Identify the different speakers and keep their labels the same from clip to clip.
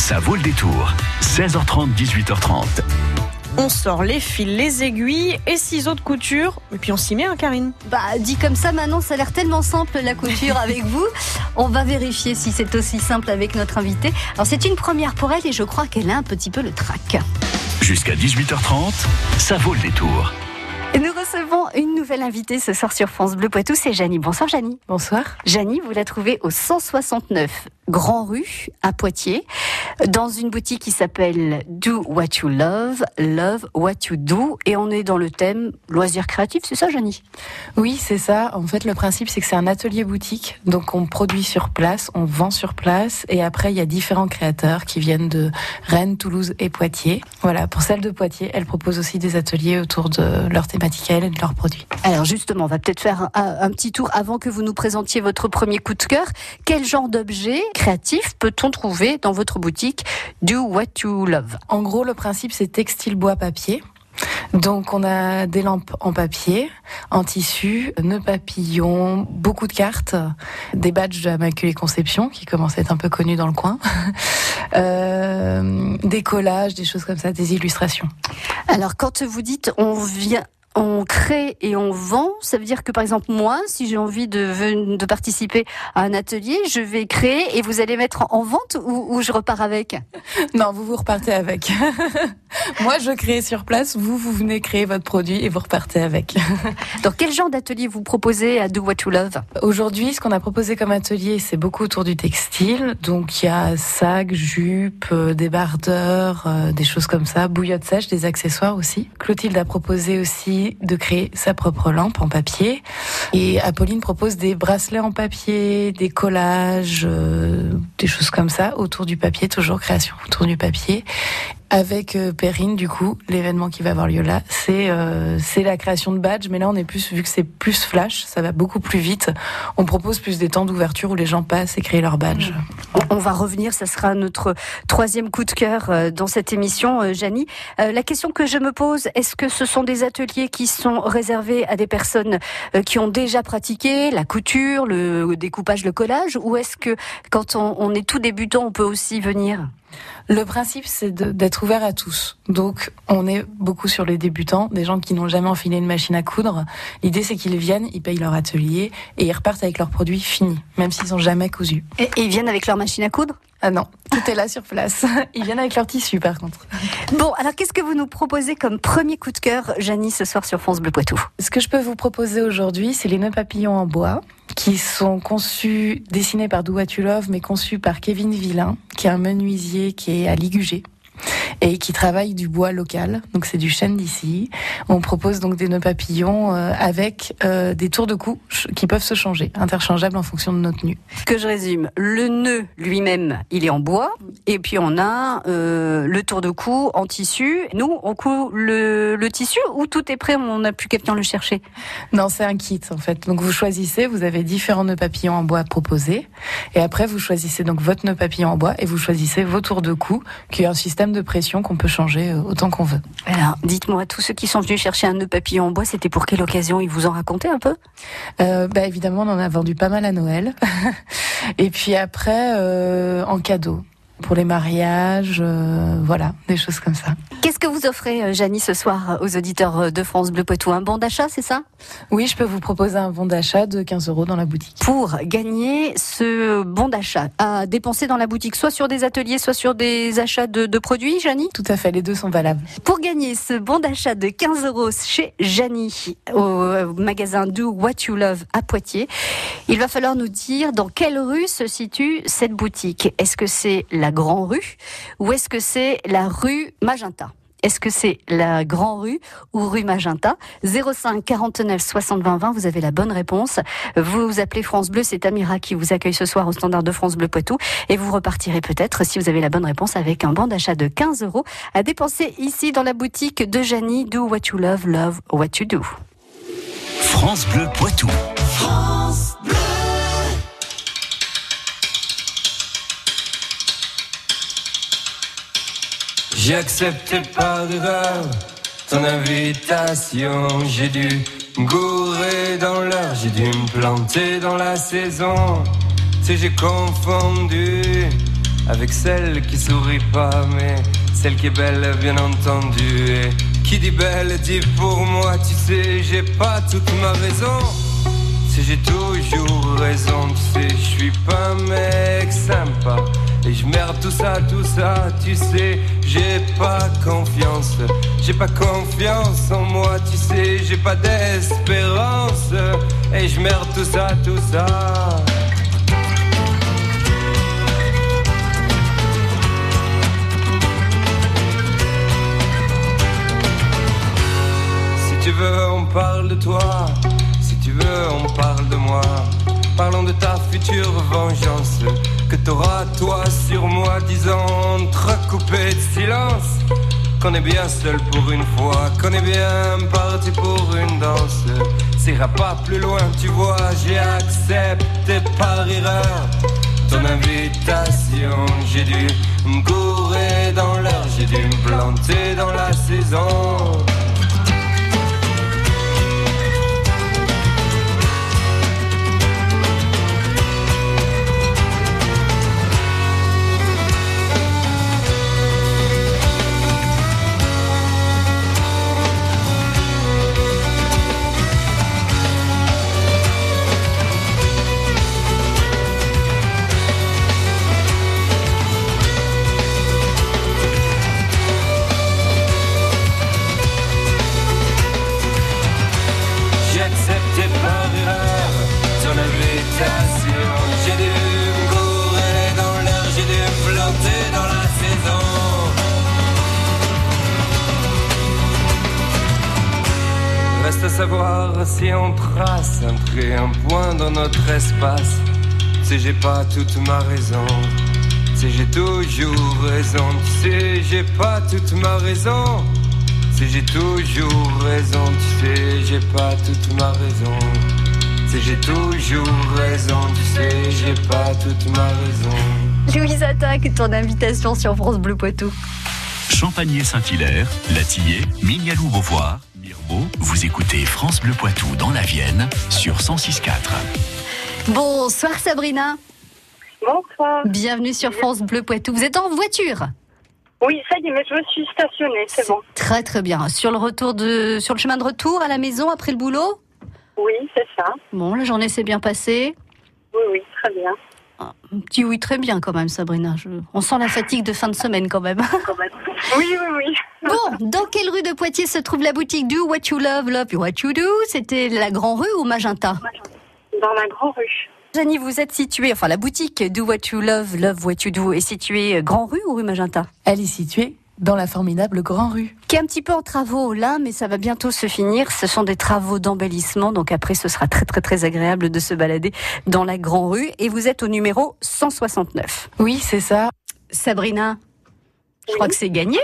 Speaker 1: Ça vaut le détour. 16h30, 18h30.
Speaker 2: On sort les fils, les aiguilles et ciseaux de couture. Et puis on s'y met, hein, Karine
Speaker 3: Bah, dit comme ça, maintenant, ça a l'air tellement simple la couture avec vous. On va vérifier si c'est aussi simple avec notre invité. Alors, c'est une première pour elle et je crois qu'elle a un petit peu le trac.
Speaker 1: Jusqu'à 18h30, ça vaut le détour.
Speaker 3: Nous recevons une nouvelle invitée ce soir sur France Bleu Poitou, c'est Janie. Bonsoir Janie.
Speaker 4: Bonsoir.
Speaker 3: Janie, vous la trouvez au 169 Grand Rue à Poitiers, dans une boutique qui s'appelle Do What You Love, Love What You Do, et on est dans le thème loisirs créatifs, c'est ça Janie?
Speaker 4: Oui, c'est ça. En fait, le principe, c'est que c'est un atelier boutique, donc on produit sur place, on vend sur place, et après, il y a différents créateurs qui viennent de Rennes, Toulouse et Poitiers. Voilà, pour celle de Poitiers, elle propose aussi des ateliers autour de leur thématique et de leurs produits.
Speaker 3: Alors justement, on va peut-être faire un, un, petit tour avant que vous nous présentiez votre premier coup de cœur. Quel genre d'objet créatif peut-on trouver dans votre boutique Do What You Love?
Speaker 4: En gros, le principe, c'est textile bois papier. Donc on a des lampes en papier, en tissu, nœuds papillons, beaucoup de cartes, des badges de la Conception qui commencent à être un peu connus dans le coin, euh, des collages, des choses comme ça, des illustrations.
Speaker 3: Alors quand vous dites on vient on crée et on vend. Ça veut dire que par exemple moi, si j'ai envie de, de, participer à un atelier, je vais créer et vous allez mettre en vente ou, ou je repars avec?
Speaker 4: Non, vous vous repartez avec. moi, je crée sur place. Vous, vous venez créer votre produit et vous repartez avec.
Speaker 3: Donc, quel genre d'atelier vous proposez à Do What You Love?
Speaker 4: Aujourd'hui, ce qu'on a proposé comme atelier, c'est beaucoup autour du textile. Donc, il y a sacs, jupes, euh, débardeurs, euh, des choses comme ça, bouillotte sèche, des accessoires aussi. Clotilde a proposé aussi de créer sa propre lampe en papier. Et Apolline propose des bracelets en papier, des collages, euh, des choses comme ça autour du papier, toujours création autour du papier avec euh, Perrine, du coup, l'événement qui va avoir lieu là, c'est euh, c'est la création de badges, mais là on est plus vu que c'est plus flash, ça va beaucoup plus vite. On propose plus des temps d'ouverture où les gens passent et créent leur badge.
Speaker 3: On, va revenir, ça sera notre troisième coup de cœur euh, dans cette émission, euh, Janie. Euh, la question que je me pose, est-ce que ce sont des ateliers qui sont réservés à des personnes qui ont déjà pratiqué la couture, le découpage, le collage, ou est-ce que quand on, on est tout débutant, on peut aussi venir?
Speaker 4: Le principe, c'est d'être ouvert à tous. Donc, on est beaucoup sur les débutants, des gens qui n'ont jamais enfilé une machine à coudre. L'idée, c'est qu'ils viennent, ils payent leur atelier et ils repartent avec leurs produits finis, même s'ils n'ont jamais cousu.
Speaker 3: Et, et, ils viennent avec leur machine à coudre?
Speaker 4: Ah non, tout est là sur place. Ils viennent avec leur tissu, par contre.
Speaker 3: Bon, alors qu'est-ce que vous nous proposez comme premier coup de cœur, Janie, ce soir sur France Bleu Poitou?
Speaker 4: Ce que je peux vous proposer aujourd'hui, c'est les nœuds papillons en bois qui sont conçus, dessinés par Do What You Love, mais conçus par Kevin Villain, qui est un menuisier qui est à Ligugé et qui travaille du bois local. Donc c'est du chêne d'ici. On propose donc des nœuds papillons euh, avec euh, des tours de cou qui peuvent se changer, interchangeables en fonction de notre tenue.
Speaker 3: Que je résume, le nœud lui-même, il est en bois, et puis on a euh, le tour de cou en tissu. Nous, on coud le, le tissu ou tout est prêt, on n'a plus qu'à venir le chercher?
Speaker 4: Non, c'est un kit en fait. Donc vous choisissez, vous avez différents nœuds papillons en bois proposés, et après vous choisissez donc votre nœud papillon en bois et vous choisissez vos tours de cou, qui est un système de pression qu'on peut changer euh, autant qu'on veut.
Speaker 3: Alors, dites-moi, tous ceux qui sont venus chercher un nœud papillon en bois, c'était pour quelle occasion? Ils vous ont raconté un peu?
Speaker 4: Euh, bah, Évidemment, on en a vendu pas mal à Noël. Et puis après, euh, en cadeau pour les mariages, euh, voilà, des choses comme ça.
Speaker 3: Qu'est-ce que vous offrez, euh, Janie, ce soir aux auditeurs de France Bleu Poitou? Un bon d'achat, c'est ça?
Speaker 4: Oui, je peux vous proposer un bon d'achat de 15 euros dans la boutique.
Speaker 3: Pour gagner ce bon d'achat à dépenser dans la boutique, soit sur des ateliers, soit sur des achats de, de produits, Janie?
Speaker 4: Tout à fait, les deux sont valables.
Speaker 3: Pour gagner ce bon d'achat de 15 euros chez Janie, au magasin Do What You Love à Poitiers, il va falloir nous dire dans quelle rue se situe cette boutique. Est-ce que c'est la Grand Rue ou est-ce que c'est la rue Magenta? Est-ce que c'est la Grand Rue ou rue Magenta? 05 49 60 20 20, vous avez la bonne réponse. Vous vous appelez France Bleu, c'est Amira qui vous accueille ce soir au standard de France Bleu Poitou et vous repartirez peut-être si vous avez la bonne réponse avec un bon d'achat de 15 euros à dépenser ici dans la boutique de Janie Do What You Love, Love What You Do.
Speaker 1: France Bleu Poitou.
Speaker 5: France Bleu.
Speaker 6: J'ai accepté par erreur ton invitation. J'ai dû gourer dans l'heure, j'ai dû me planter dans la saison. Si j'ai confondu avec celle qui sourit pas, mais celle qui est belle, bien entendu. Et qui dit belle dit pour moi, tu sais, j'ai pas toute ma raison. Si j'ai toujours raison, tu sais, je suis pas un mec sympa. Et je merde tout ça, tout ça, tu sais, j'ai pas confiance. J'ai pas confiance en moi, tu sais, j'ai pas d'espérance. Et je merde tout ça, tout ça. Si tu veux, on parle de toi. Si tu veux, on parle de moi. Parlons de ta future vengeance que t'auras toi sur moi, disant entrecoupé de silence. Qu'on est bien seul pour une fois, qu'on est bien parti pour une danse. S'ira pas plus loin, tu vois, j'ai accepté par erreur ton invitation. J'ai dû me gourer dans l'heure, j'ai dû me planter dans la saison. Sais, j'ai pas toute ma raison. Tu sais, j'ai toujours raison. Tu sais, j'ai pas toute ma raison. Tu sais, j'ai toujours raison. Tu sais, j'ai pas toute ma raison. Tu sais, j'ai toujours raison. Tu sais, j'ai pas toute ma raison.
Speaker 3: Louise Attaque, ton invitation sur France Bleu Poitou.
Speaker 1: Champagné Saint-Hilaire, Latillé, Mignalou Beauvoir, Mirbeau, vous écoutez France Bleu Poitou dans la Vienne sur 106.4.
Speaker 3: Bonsoir Sabrina,
Speaker 7: Bonsoir.
Speaker 3: bienvenue sur France Bleu Poitou. Vous êtes en voiture
Speaker 7: Oui, ça y est, mais je me suis stationnée, c'est bon.
Speaker 3: Très très bien. Sur le retour de, sur le chemin de retour à la maison après le boulot
Speaker 7: Oui, c'est ça.
Speaker 3: Bon, la journée s'est bien passée.
Speaker 7: Oui, oui, très bien.
Speaker 3: Un petit oui très bien quand même Sabrina. Je- On sent la fatigue de fin de semaine quand même.
Speaker 7: Oui, oui, oui.
Speaker 3: Bon, dans quelle rue de Poitiers se trouve la boutique Do What You Love, Love What You Do? C'était la Grand Rue ou Magenta
Speaker 7: Dans la grande rue.
Speaker 3: Janie, vous êtes située, enfin la boutique Do What You Love, Love What You Do est située euh, Grand Rue ou rue Magenta?
Speaker 4: Elle est située dans la formidable Grand Rue.
Speaker 3: Qui est un petit peu en travaux là, mais ça va bientôt se finir. Ce sont des travaux d'embellissement, donc après ce sera très très très agréable de se balader dans la Grand Rue. Et vous êtes au numéro 169.
Speaker 4: Oui, c'est ça.
Speaker 3: Sabrina, je
Speaker 7: Oui.
Speaker 3: crois que c'est gagné.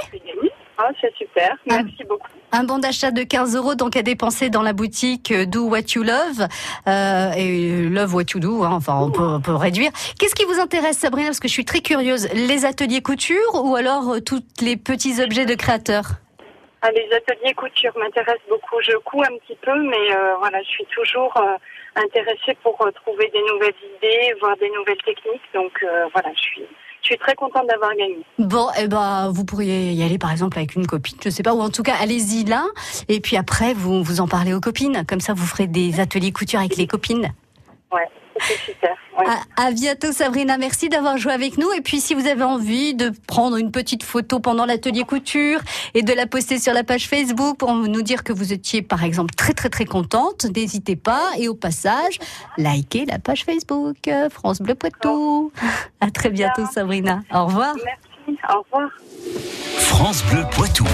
Speaker 7: Ah, c'est super.
Speaker 3: Ah.
Speaker 7: Merci beaucoup.
Speaker 3: Un bon d'achat de 15 euros donc à dépenser dans la boutique Do What You Love euh, et Love What You Do. hein, enfin, on peut, on peut réduire. Qu'est-ce qui vous intéresse, Sabrina? Parce que je suis très curieuse. Les ateliers couture ou alors euh, tous les petits objets de créateurs?
Speaker 7: Ah, les ateliers couture m'intéressent beaucoup. Je couds un petit peu, mais euh, voilà, je suis toujours euh, intéressée pour euh, trouver des nouvelles idées, voir des nouvelles techniques. Donc euh, voilà, je suis, je suis très contente d'avoir gagné.
Speaker 3: Bon, eh ben, vous pourriez y aller par exemple avec une copine, je sais pas, ou en tout cas, allez-y là, et puis après, vous vous en parlez aux copines. Comme ça, vous ferez des ateliers couture avec les copines.
Speaker 7: Ouais, super. Ouais.
Speaker 3: À, à bientôt, Sabrina. Merci d'avoir joué avec nous. Et puis, si vous avez envie de prendre une petite photo pendant l'atelier couture et de la poster sur la page Facebook pour nous dire que vous étiez, par exemple, très, très, très contente, n'hésitez pas. Et au passage, likez la page Facebook euh, France Bleu Poitou. À très bientôt, Sabrina. Au revoir.
Speaker 7: Merci. Au revoir.
Speaker 1: France Bleu Poitou.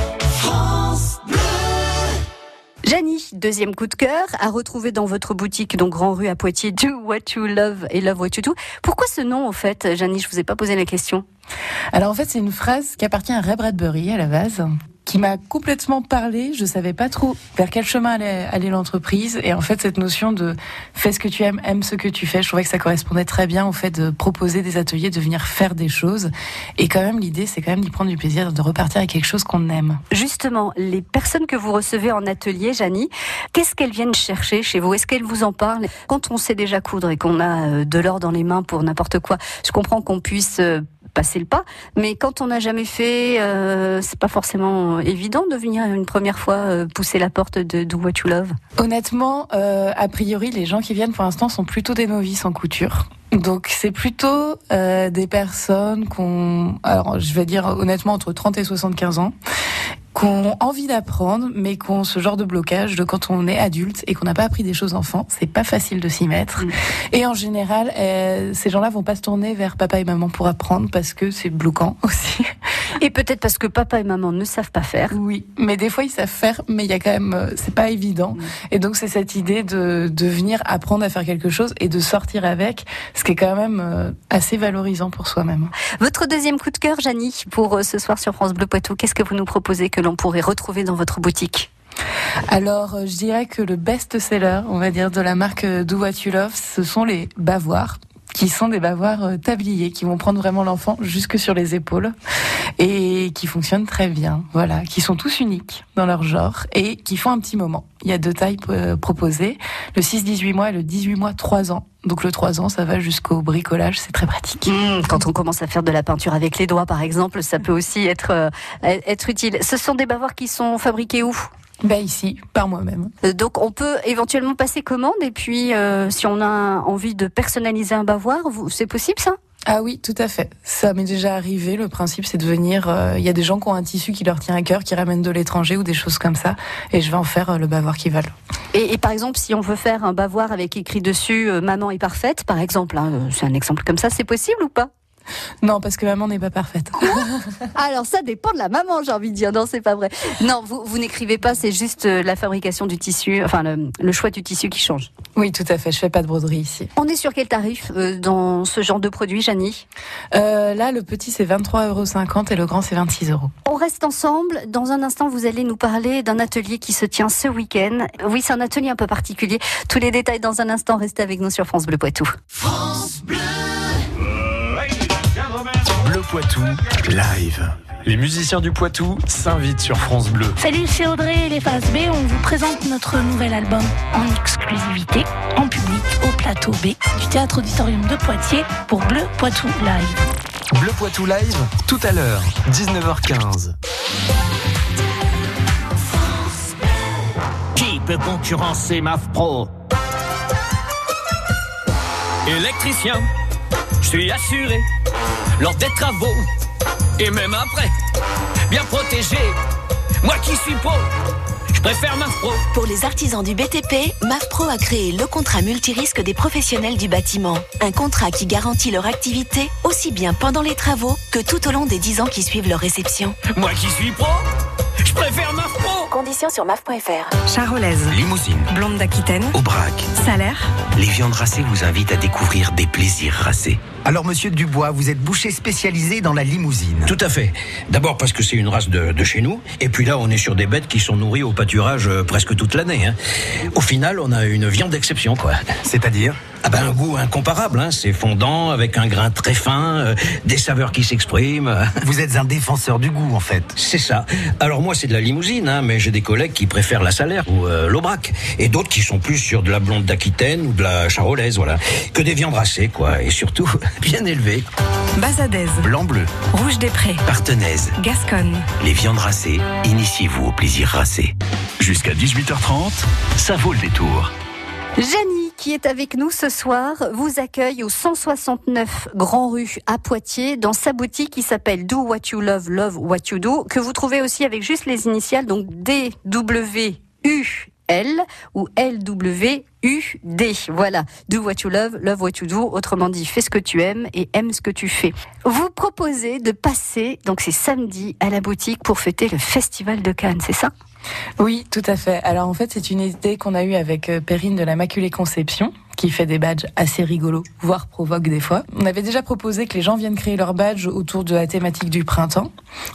Speaker 3: Janie, deuxième coup de cœur, à retrouver dans votre boutique, donc Grand Rue à Poitiers, Do What You Love et Love What You Do. Pourquoi ce nom, en fait, Janie Je vous ai pas posé la question.
Speaker 4: Alors en fait, c'est une phrase qui appartient à Ray Bradbury à la base, qui m'a complètement parlé. Je savais pas trop vers quel chemin allait, allait l'entreprise. Et en fait, cette notion de fais ce que tu aimes, aime ce que tu fais, je trouvais que ça correspondait très bien au fait de proposer des ateliers, de venir faire des choses. Et quand même, l'idée, c'est quand même d'y prendre du plaisir, de repartir avec quelque chose qu'on aime.
Speaker 3: Justement, les personnes que vous recevez en atelier, Janie, qu'est-ce qu'elles viennent chercher chez vous? Est-ce qu'elles vous en parlent? Quand on sait déjà coudre et qu'on a euh, de l'or dans les mains pour n'importe quoi, je comprends qu'on puisse euh, passer le pas. Mais quand on n'a jamais fait, euh, c'est pas forcément évident de venir une première fois euh, pousser la porte de Do What You Love.
Speaker 4: Honnêtement, euh, a priori, les gens qui viennent pour l'instant sont plutôt des novices en couture. Donc c'est plutôt euh, des personnes qu'on, alors je vais dire honnêtement entre 30 et 75 ans, qui ont envie d'apprendre, mais qui ont ce genre de blocage de quand on est adulte et qu'on n'a pas appris des choses enfant, c'est pas facile de s'y mettre.
Speaker 3: Mm.
Speaker 4: Et en général, euh, ces gens-là vont pas se tourner vers papa et maman pour apprendre parce que c'est bloquant aussi.
Speaker 3: Et peut-être parce que papa et maman ne savent pas faire.
Speaker 4: Oui, mais des fois ils savent faire, mais il y a quand même, euh, c'est pas évident. Et donc c'est cette idée de, de venir apprendre à faire quelque chose et de sortir avec, ce qui est quand même euh, assez valorisant pour soi-même.
Speaker 3: Votre deuxième coup de cœur, Janie, pour ce soir sur France Bleu Poitou, qu'est-ce que vous nous proposez que l'on pourrait retrouver dans votre boutique.
Speaker 4: Alors euh, je dirais que le best-seller, on va dire, de la marque Do What You Love, ce sont les bavoirs qui sont des bavoirs euh, tabliers, qui vont prendre vraiment l'enfant jusque sur les épaules et qui fonctionnent très bien, voilà, qui sont tous uniques dans leur genre et qui font un petit moment. Il y a deux tailles euh, proposées, le 6-18 mois et le 18 mois 3 ans. Donc le 3 ans, ça va jusqu'au bricolage, c'est très pratique.
Speaker 3: Mmh, Quand on commence à faire de la peinture avec les doigts, par exemple, ça peut aussi être, euh, être utile. Ce sont des bavoirs qui sont fabriqués où?
Speaker 4: Bah ici, par moi-même.
Speaker 3: Euh, Donc on peut éventuellement passer commande et puis euh, si on a envie de personnaliser un bavoir, c'est possible ça?
Speaker 4: Ah oui, tout à fait. Ça m'est déjà arrivé. Le principe, c'est de venir. euh, Il y a des gens qui ont un tissu qui leur tient à cœur, qui ramènent de l'étranger ou des choses comme ça, et je vais en faire euh, le bavoir qu'ils veulent.
Speaker 3: et, et par exemple, si on veut faire un bavoir avec écrit dessus "Maman est parfaite", par exemple, hein, c'est un exemple comme ça, c'est possible ou pas?
Speaker 4: Non, parce que maman n'est pas parfaite.
Speaker 3: Alors ça dépend de la maman, j'ai envie de dire. Non, c'est pas vrai. Non, vous, vous n'écrivez pas, c'est juste euh, la fabrication du tissu, enfin le, le choix du tissu qui change.
Speaker 4: Oui, tout à fait. Je fais pas de broderie ici.
Speaker 3: On est sur quel tarif euh, dans ce genre de produit, Janie?
Speaker 4: Euh, là, le petit c'est 23,50 euros et le grand c'est 26 euros.
Speaker 3: On reste ensemble. Dans un instant, vous allez nous parler d'un atelier qui se tient ce week-end. Oui, c'est un atelier un peu particulier. Tous les détails dans un instant. Restez avec nous sur France Bleu Poitou.
Speaker 1: Bleu Poitou, live. Les musiciens du Poitou s'invitent sur France Bleu.
Speaker 8: Salut, c'est Audrey et les Phases B. On vous présente notre nouvel album en exclusivité, en public, au plateau B du Théâtre Auditorium de Poitiers pour Bleu Poitou Live.
Speaker 9: Bleu Poitou Live, tout à l'heure, 19h15.
Speaker 10: Qui peut concurrencer MAF Pro Électricien, je suis assuré lors des travaux et même après, bien protégé. Moi qui suis pro, je préfère MAF Pro.
Speaker 11: Pour les artisans du BTP, MAFPRO a créé le contrat multirisque des professionnels du bâtiment. Un contrat qui garantit leur activité aussi bien pendant les travaux que tout au long des 10 ans qui suivent leur réception.
Speaker 10: Moi qui suis pro, je préfère MAF Pro.
Speaker 11: Conditions sur MAF.fr.
Speaker 12: Charolaise,
Speaker 9: Limousine,
Speaker 12: blonde d'Aquitaine,
Speaker 9: Aubrac.
Speaker 12: salaire.
Speaker 9: Les viandes racées vous invitent à découvrir des plaisirs racés.
Speaker 13: Alors, monsieur Dubois, vous êtes boucher spécialisé dans la limousine.
Speaker 14: Tout à fait. D'abord parce que c'est une race de, de chez nous, et puis là on est sur des bêtes qui sont nourries au pâturage euh, presque toute l'année. hein. Au final, on a une viande d'exception, quoi.
Speaker 13: C'est-à-dire?
Speaker 14: Ah ben un goût incomparable, hein. c'est fondant, avec un grain très fin, euh, des saveurs qui s'expriment.
Speaker 13: Vous êtes un défenseur du goût, en fait.
Speaker 14: C'est ça. Alors moi c'est de la limousine, hein, mais j'ai des collègues qui préfèrent la salaire ou euh, l'aubrac, et d'autres qui sont plus sur de la blonde d'Aquitaine ou de la charolaise, voilà. Que des viandes racées, quoi, et surtout bien élevées.
Speaker 12: Bazadaise,
Speaker 9: Blanc-bleu,
Speaker 12: Rouge des Prés,
Speaker 9: partenaise.
Speaker 12: Gasconne.
Speaker 9: Les viandes racées, initiez-vous au plaisir racé.
Speaker 1: Jusqu'à 18h30, ça vaut le détour.
Speaker 3: Janie, qui est avec nous ce soir, vous accueille au 169 Grand Rue à Poitiers dans sa boutique qui s'appelle Do What You Love, Love What You Do, que vous trouvez aussi avec juste les initiales, donc D-W-U-L ou L-W-U-D. Voilà. Do What You Love, Love What You Do. Autrement dit, fais ce que tu aimes et aime ce que tu fais. Vous proposez de passer, donc c'est samedi, à la boutique pour fêter le Festival de Cannes, c'est ça?
Speaker 4: Oui, tout à fait. Alors en fait, c'est une idée qu'on a eue avec euh, Perrine de l'Immaculée Conception, qui fait des badges assez rigolos, voire provoque des fois. On avait déjà proposé que les gens viennent créer leurs badges autour de la thématique du printemps,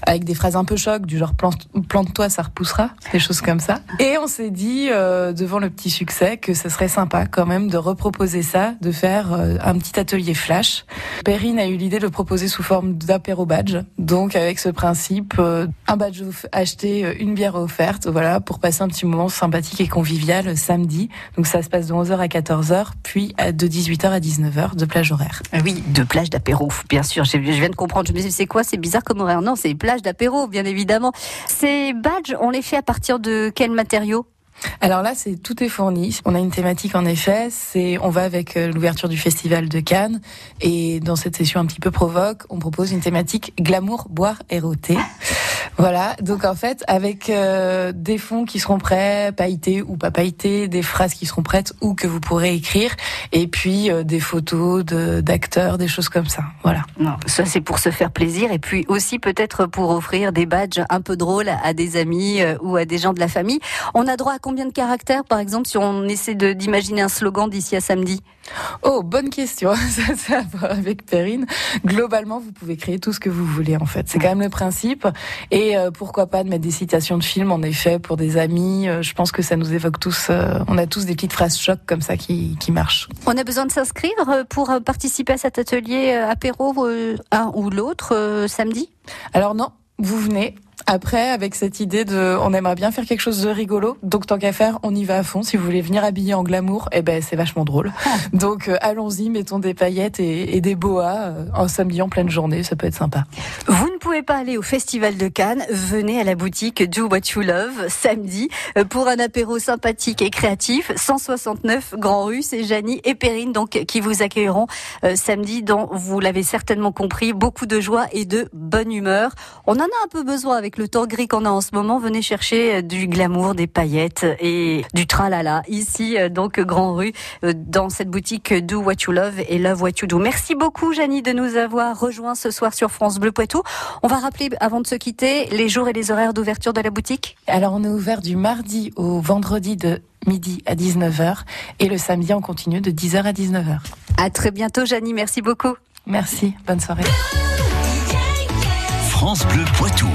Speaker 4: avec des phrases un peu choc, du genre plante- plante-toi, ça repoussera, des choses comme ça. Et on s'est dit, euh, devant le petit succès, que ce serait sympa quand même de reproposer ça, de faire euh, un petit atelier flash. Perrine a eu l'idée de le proposer sous forme d'apéro badge, donc avec ce principe, euh, un badge acheté, euh, une bière offerte, voilà, pour passer un petit moment sympathique et convivial euh, samedi. Donc ça se passe de 11h à 14h, puis à- de 18h à 19h de plage horaire.
Speaker 3: Ah Oui, de plage d'apéro, bien sûr. Je, viens de comprendre. Je me disais, c'est quoi C'est bizarre comme horaire? Non, c'est plage d'apéro, bien évidemment. Ces badges, on les fait à partir de quels matériaux?
Speaker 4: Alors là, c'est tout est fourni. On a une thématique en effet. C'est on va avec euh, l'ouverture du festival de Cannes et dans cette session un petit peu provoque, on propose une thématique glamour, boire et rôter. Voilà. Donc en fait, avec euh, des fonds qui seront prêts, pailletés ou pas pailletés, des phrases qui seront prêtes ou que vous pourrez écrire, et puis euh, des photos de- d'acteurs, des choses comme ça. Voilà.
Speaker 3: Non, ça c'est pour se faire plaisir et puis aussi peut-être pour offrir des badges un peu drôles à des amis euh, ou à des gens de la famille. On a droit à combien de caractères, par exemple, si on essaie d'imaginer un slogan d'ici à samedi?
Speaker 4: Oh, bonne question. Ça, ça a à voir avec Perrine. Globalement, vous pouvez créer tout ce que vous voulez, en fait. C'est quand même le principe. Et euh, pourquoi pas de mettre des citations de films, en effet, pour des amis. Euh, je pense que ça nous évoque tous. euh, on a tous des petites phrases chocs comme ça qui, qui marchent.
Speaker 3: On a besoin de s'inscrire pour participer à cet atelier apéro, un ou l'autre, samedi?
Speaker 4: Alors non, vous venez. Après, avec cette idée de, on aimerait bien faire quelque chose de rigolo, donc tant qu'à faire, on y va à fond. Si vous voulez venir habiller en glamour, eh ben c'est vachement drôle. Donc euh, allons-y, mettons des paillettes et, et des boas euh, un samedi en pleine journée, ça peut être sympa.
Speaker 3: Vous ne pouvez pas aller au Festival de Cannes, venez à la boutique Do What You Love samedi euh, pour un apéro sympathique et créatif. 169 Grand Rue, c'est Janie et Perrine donc qui vous accueilleront euh, samedi dans, vous l'avez certainement compris, beaucoup de joie et de bonne humeur. On en a un peu besoin avec le temps gris qu'on a en ce moment. Venez chercher euh, du glamour, des paillettes et du tralala ici euh, donc Grand Rue euh, dans cette boutique Do What You Love et Love What You Do. Merci beaucoup Janie de nous avoir rejoints ce soir sur France Bleu Poitou. On va rappeler avant de se quitter les jours et les horaires d'ouverture de la boutique.
Speaker 4: Alors on est ouvert du mardi au vendredi de midi à 19h et le samedi on continue de 10h à 19h.
Speaker 3: À très bientôt Janie, merci beaucoup.
Speaker 4: Merci, bonne soirée.
Speaker 1: France Bleu Poitou.